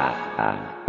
Dadah.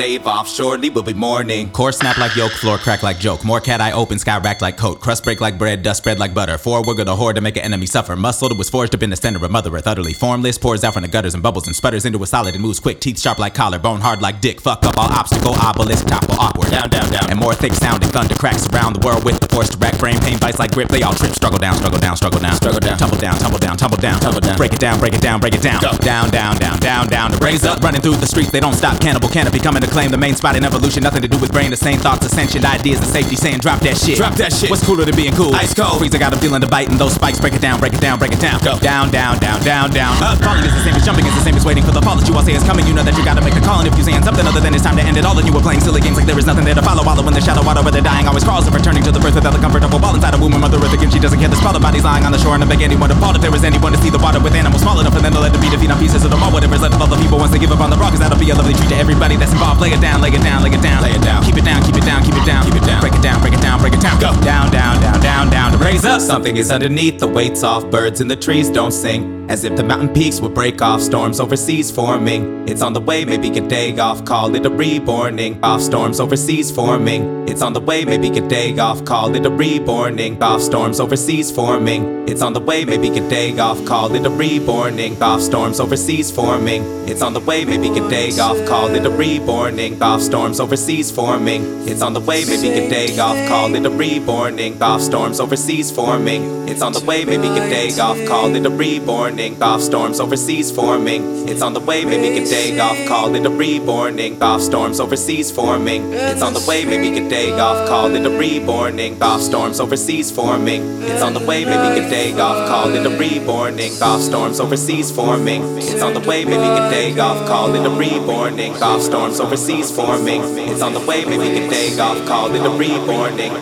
Stave off, surely will be mourning. Core snap like yolk, floor crack like joke. More cat eye open, sky rack like coat. Crust break like bread, dust spread like butter. Four wiggle the horde to to make an enemy suffer. Muscle that was forged up in the center of Mother Earth, utterly formless. Pours out from the gutters and bubbles and sputters into a solid and moves quick. Teeth sharp like collar, bone hard like dick. Fuck up all obstacle, obelisk, topple awkward. Down, down, down. And more thick sounding thunder cracks around the world with the force to rack. Brain pain bites like grip. They all trip, struggle down, struggle down, struggle down, struggle down, tumble down, tumble down, tumble down, tumble down. Break it down, break it down, break it down. Down, down, down, down, down. Raise up, running through the streets. They don't stop. Cannibal canopy coming to claim the main spot in evolution. Nothing to do with brain. The same thoughts, ascension, ideas, and safety. Saying drop that shit. Drop that shit. What's cooler than being cool? Ice cold. Freezer got a feeling to bite, and those spikes break it down, break it down, break it down. Go. Down, down, down, down, down. Up. Falling is the same as jumping is the same as waiting for the fall that you all say is coming. You know that you gotta make the call, and if you saying something other than it's time to end it all, then you were playing silly games like there is nothing there to follow. Wallow in the shadow, water where they're dying, always crawls of returning to the birth without the comfort of a ball inside a womb. Mother Earth again, she doesn't care. The sprawled bodies lying on the shore, and I beg anyone to fall if there is anyone to see the water with animals small enough for them to let them be defeat on pieces of the mall. Whatever's left of all the people once they give up on the rock, cause that'll be a lovely treat to everybody that's involved. Lay it down, lay it down, lay it down, Lay it down. Keep it down, keep it down, keep it down, Keep it down. Break it down, break it down, break it down. Go. Down, down, down, down, down. To raise up. Something is underneath, the weight's off. Birds in the trees don't sing. As if the mountain peaks would break off, storms overseas forming. It's on the way, maybe a day off. Call it a reborning. Off storms overseas forming. It's on the way, maybe a day off. Call it a reborning. Off storms overseas forming. It's on the way, maybe a day off. Call it a reborning. Off storms overseas forming. It's on the way, maybe a day off. Call it a reborning. Off storms overseas forming. It's on the way, maybe a day off. Call it a reborning. Off storms overseas forming. It's on the way, maybe a day off. Call it a reborning. Off storms overseas forming. It's on the way, maybe a day off. Call it a reborning. Off storms overseas forming. It's on the way, maybe a day off. Call it a reborning. Off storms overseas forming. It's on the way, maybe a day off. Call it a reborning. Off storms overseas forming. It's on the way, maybe a day off. Call it a reborning. Off storms overseas forming. It's on the way, maybe a day off. Call it a reborning.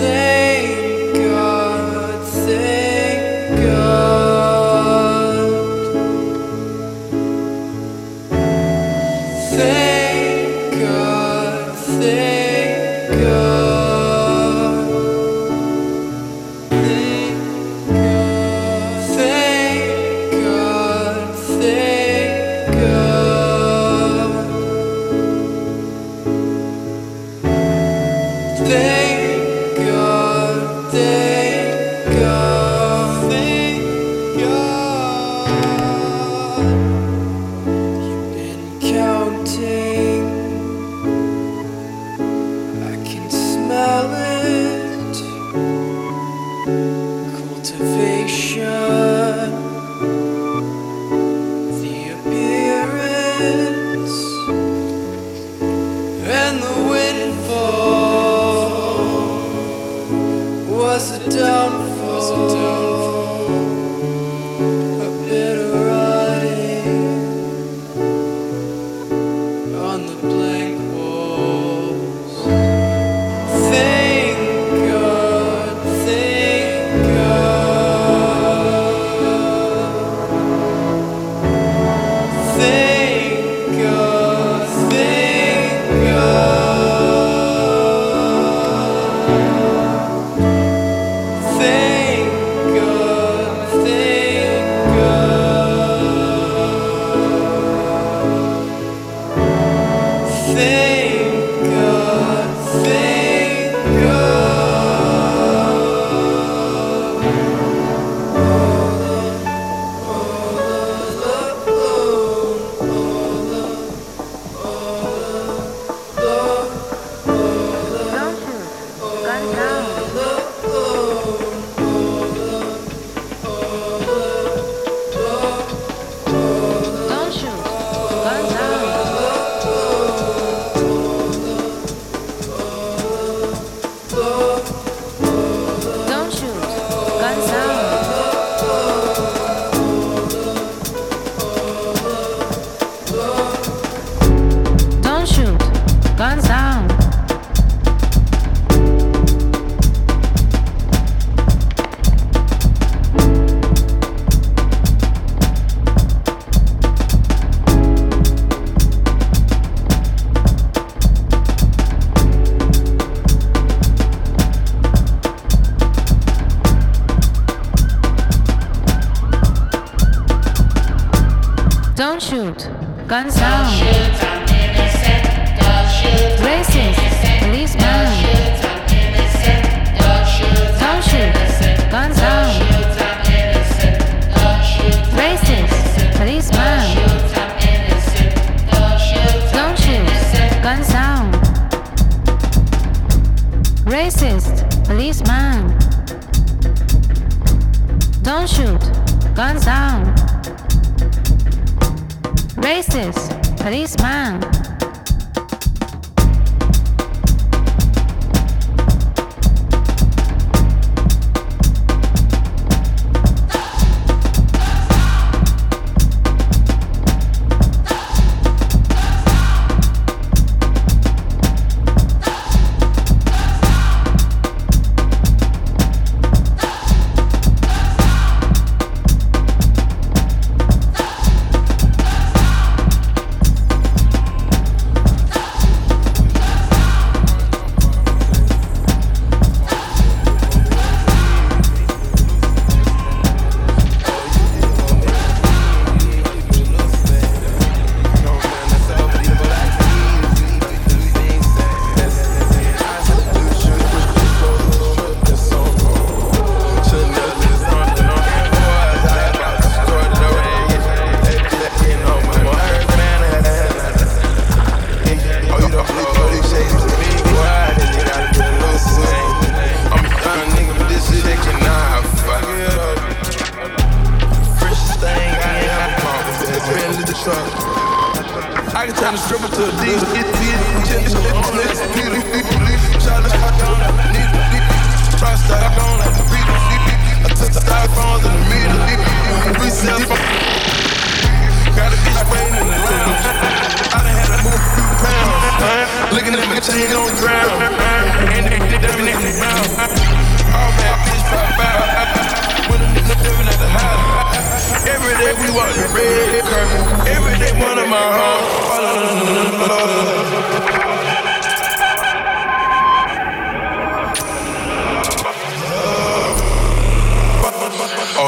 Thank God, thank God. was a downfall.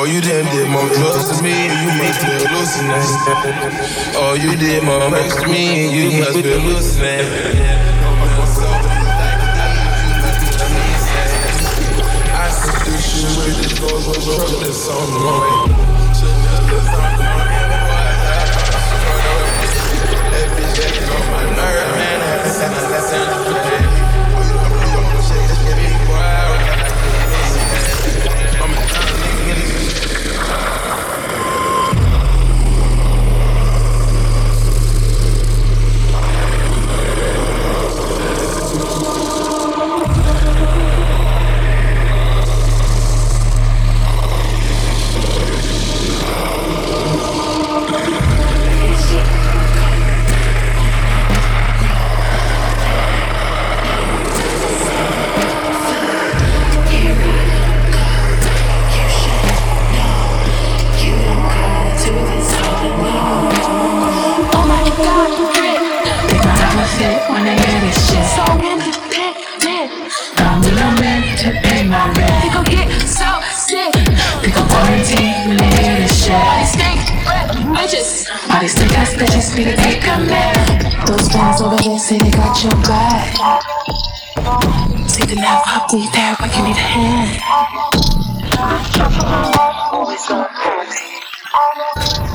Oh, you done did more drugs to me you must be hallucinating. Oh, you did more makes to me you must be hallucinating. I see this shit with that's on the. That bitch acting on my nerve, man. That's independent. Don't need no man to pay my rent. They gon' get so sick. They gon' quarantine hear this shit. Why they stink, bitches. Why they stink bitches be take a man. Those fans over there say they got your back. Say the now up deep there, but you need a hand. All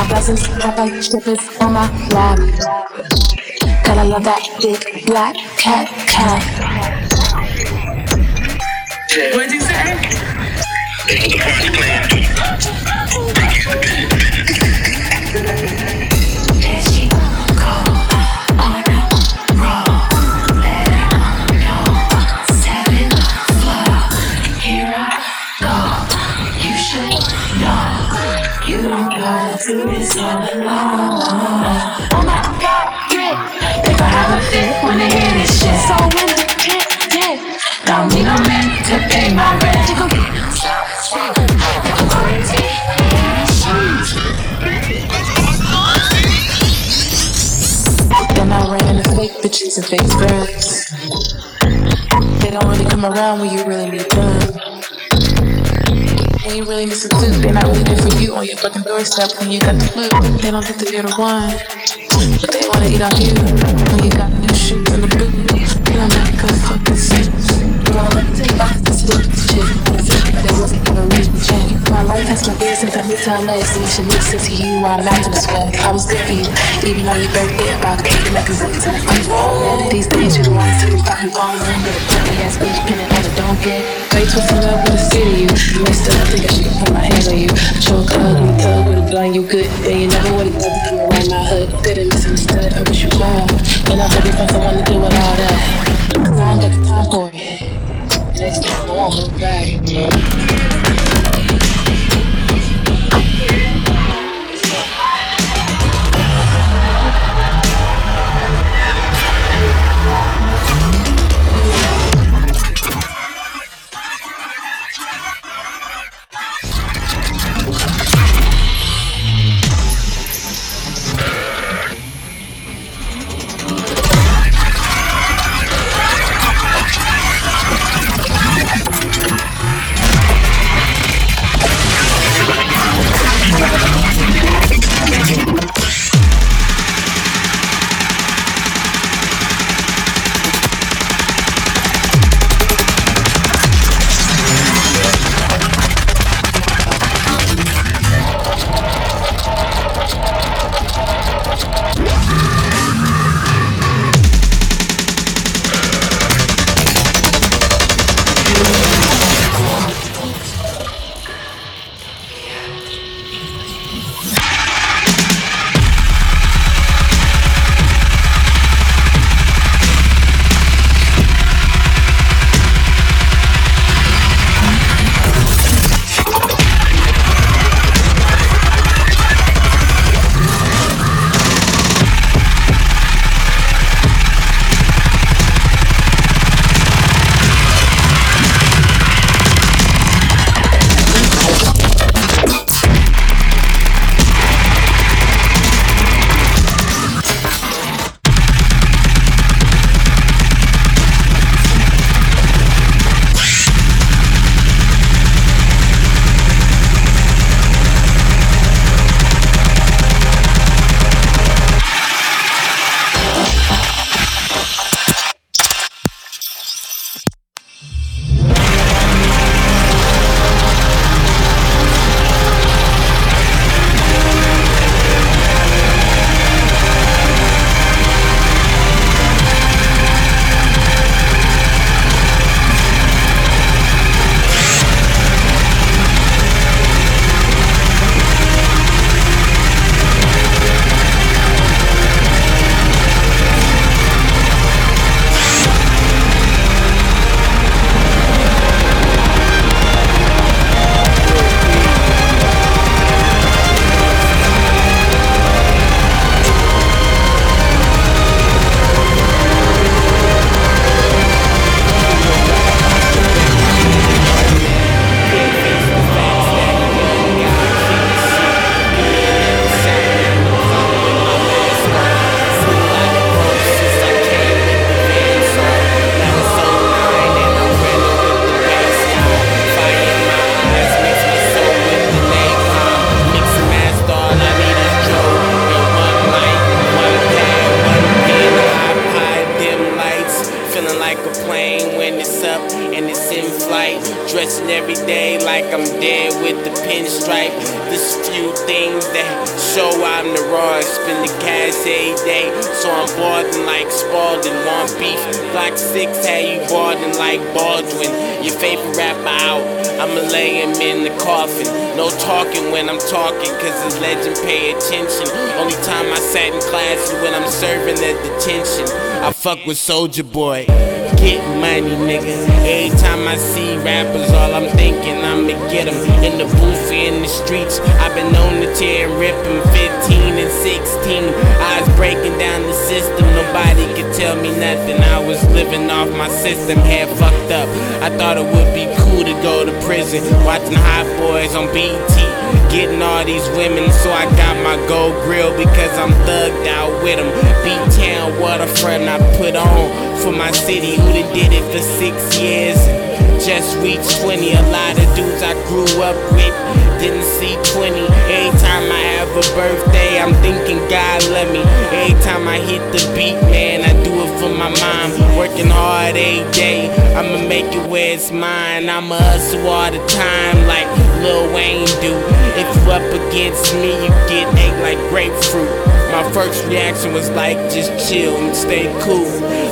My blessings have like strippers on my lap. Gotta love that big black cat cat. What'd you say? Oh my god, drip. They have a fit when they hear this shit. So independent. Don't need no man to pay my rent. They get. Then I ran into fake bitches and fake friends. They don't really come around when you really need them. And you really listen to. They're not really for you on your fucking doorstep when you got the flu. They don't think that you're the one. But they wanna eat off you when you got new shoes in the boot. You don't make a fucking sense. Wanna let me take this little shit. There wasn't gonna the change. My life has been since I moved to LA, so you should listen to you. I'm acting this way. I was good for you, even on your birthday. About to make a zip to the phone. These days you're the one to be fucking calling. But a dirty ass bitch pinning on a donkey. You twisting up with a of you? You may still think I should put my hands on you. Choke ugly thug with a blunt, you good. And you never would've to come around my hood. Good and misunderstood, I wish you well. And I hope you find someone to deal with all that. Cause I don't got the time for it. Next time I won't look back. Fuck with Soldier Boy. Get money, nigga. Every time I see rappers, all I'm thinking I'ma get 'em in the booth, in the streets. I've been known to tear and rip 'em 15 and 16. I was breaking down the system, nobody could tell me nothing. I was living off my system, head fucked up. I thought it would be cool to go to prison, watching Hot Boys on BT, getting all these women. So I got my gold grill because I'm thugged out with with 'em. B-Town waterfront I put on for my city who done did it for six years. Just reached 20. A lot of dudes I grew up with didn't see 20. Every time I have a birthday, I'm thinking God let me. Every time I hit the beat, man, I do it for my mom. Working hard every day, I'ma make it where it's mine. I'ma hustle all the time like Lil Wayne do. If you up against me, you get ate like grapefruit. My first reaction was like, just chill and stay cool.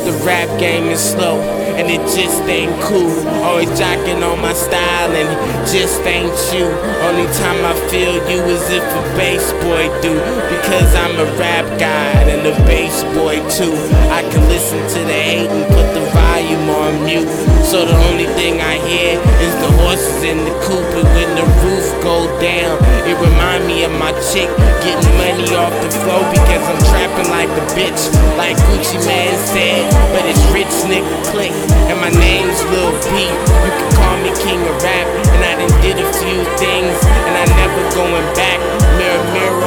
The rap game is slow and it just ain't cool. Always jocking on my style and it just ain't you. Only time I feel you is if a bass boy do. Because I'm a rap god and a bass boy too. I can listen to the hate and put the volume on mute. So the only thing I hear is the horses in the coop. And when the roof go down, it remind me of my chick getting money off the floor because I'm trapping like a bitch. Like Gucci Mane said, but it's rich nigga click. And my name's Lil B. You can call me king of rap. And I done did a few things, and I never going back. Mirror, mirror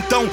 Então,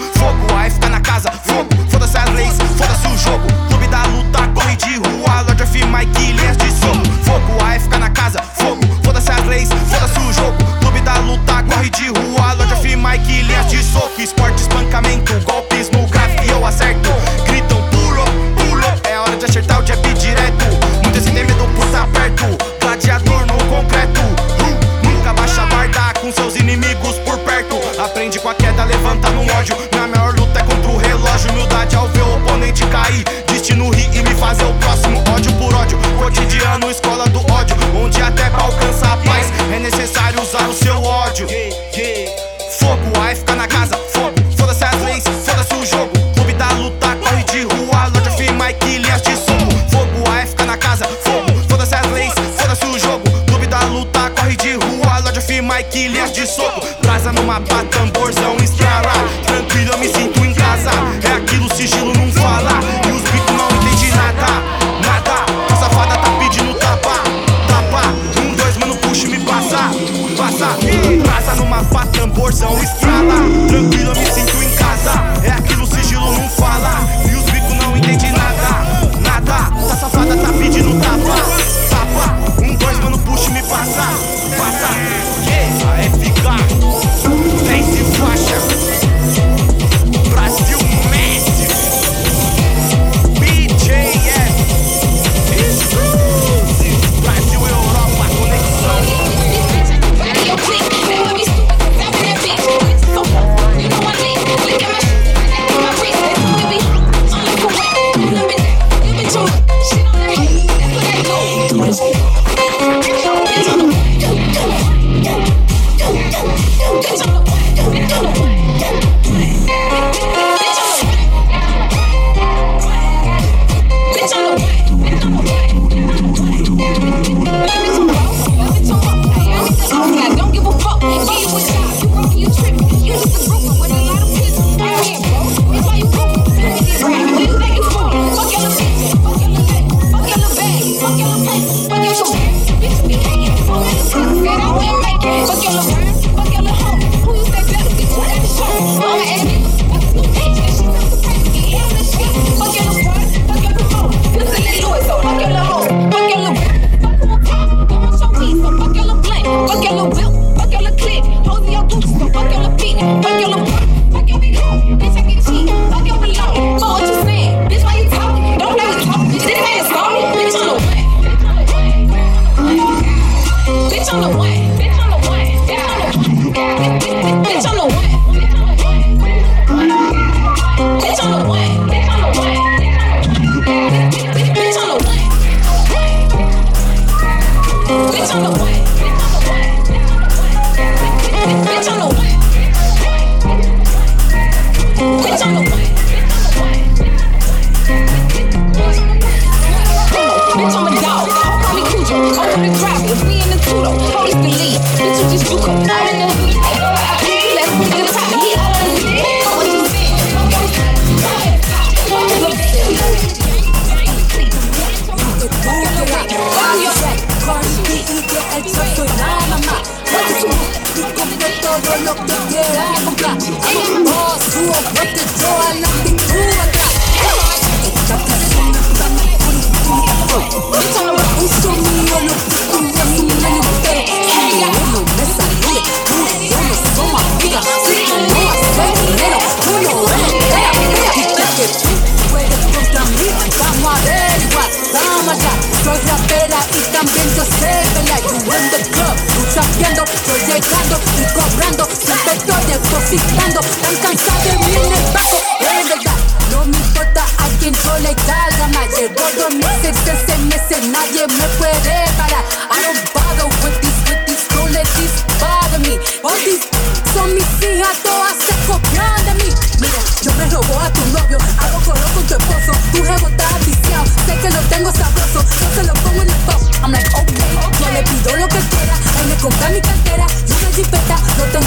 soy rapera y también yo sé pelear. You in the club, luchando, yo llegando y cobrando. Siempre estoy depositando, tan cansado de mí en el banco. Es verdad, no me importa a quién yo le da la Llevo dos meses, trece meses, nadie me puede parar.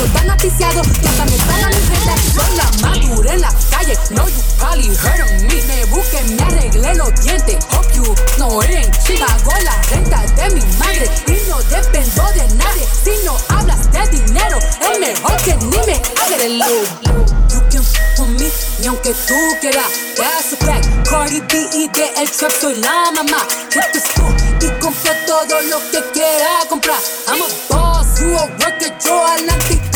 no está noticiado, plata me está la libreta. Yo la maduré en la calle, no you probably heard of me. Me busqué, me arreglé los dientes, hope you no eating. Si pagó la renta de mi madre y no dependo de nadie. Si no hablas de dinero, es mejor que ni me hagas Mí, y aunque tú quieras, that's a fact Cardi B y de el trap soy la mamá Hit the school y compra todo lo que quiera comprar I'm a boss, you a worker, yo adelante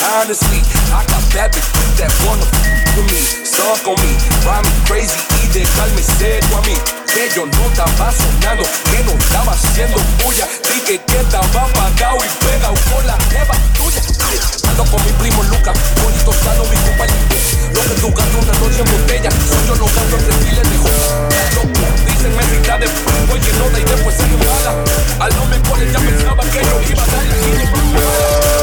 Honestly, I got bad bitches that wanna f with me, suck on me, rhyme crazy y dejarme seco a mí. Que yo no estaba sonando, que no estaba haciendo bulla. Dije que estaba apagado y pega pegado con la jeva tuya. Ando con mi primo Lucas, bonito, sano, mi compañero. Lo que tú gastas una noche en botella, soy yo lo gasto entre miles de hoes. Dicen mentalidad de f***, oye, no, y después se me mala. Al no me ya pensaba que yo iba a dar el giro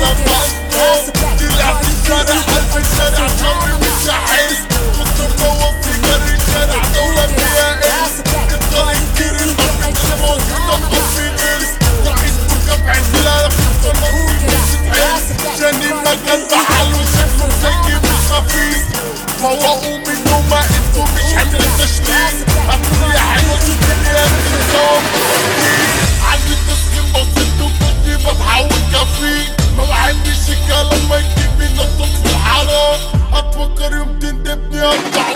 طلع ناس طلع في الشارع حرف الشارع جمر مش عايز كنت مدور في جري الشارع دولة فيها ايس الطريق كتير الحرب اللي موجودة بحرف الإيرس رئيس بركب عندي لا يخطر مروي مش عايز جاني مكان بحال وشفت Union.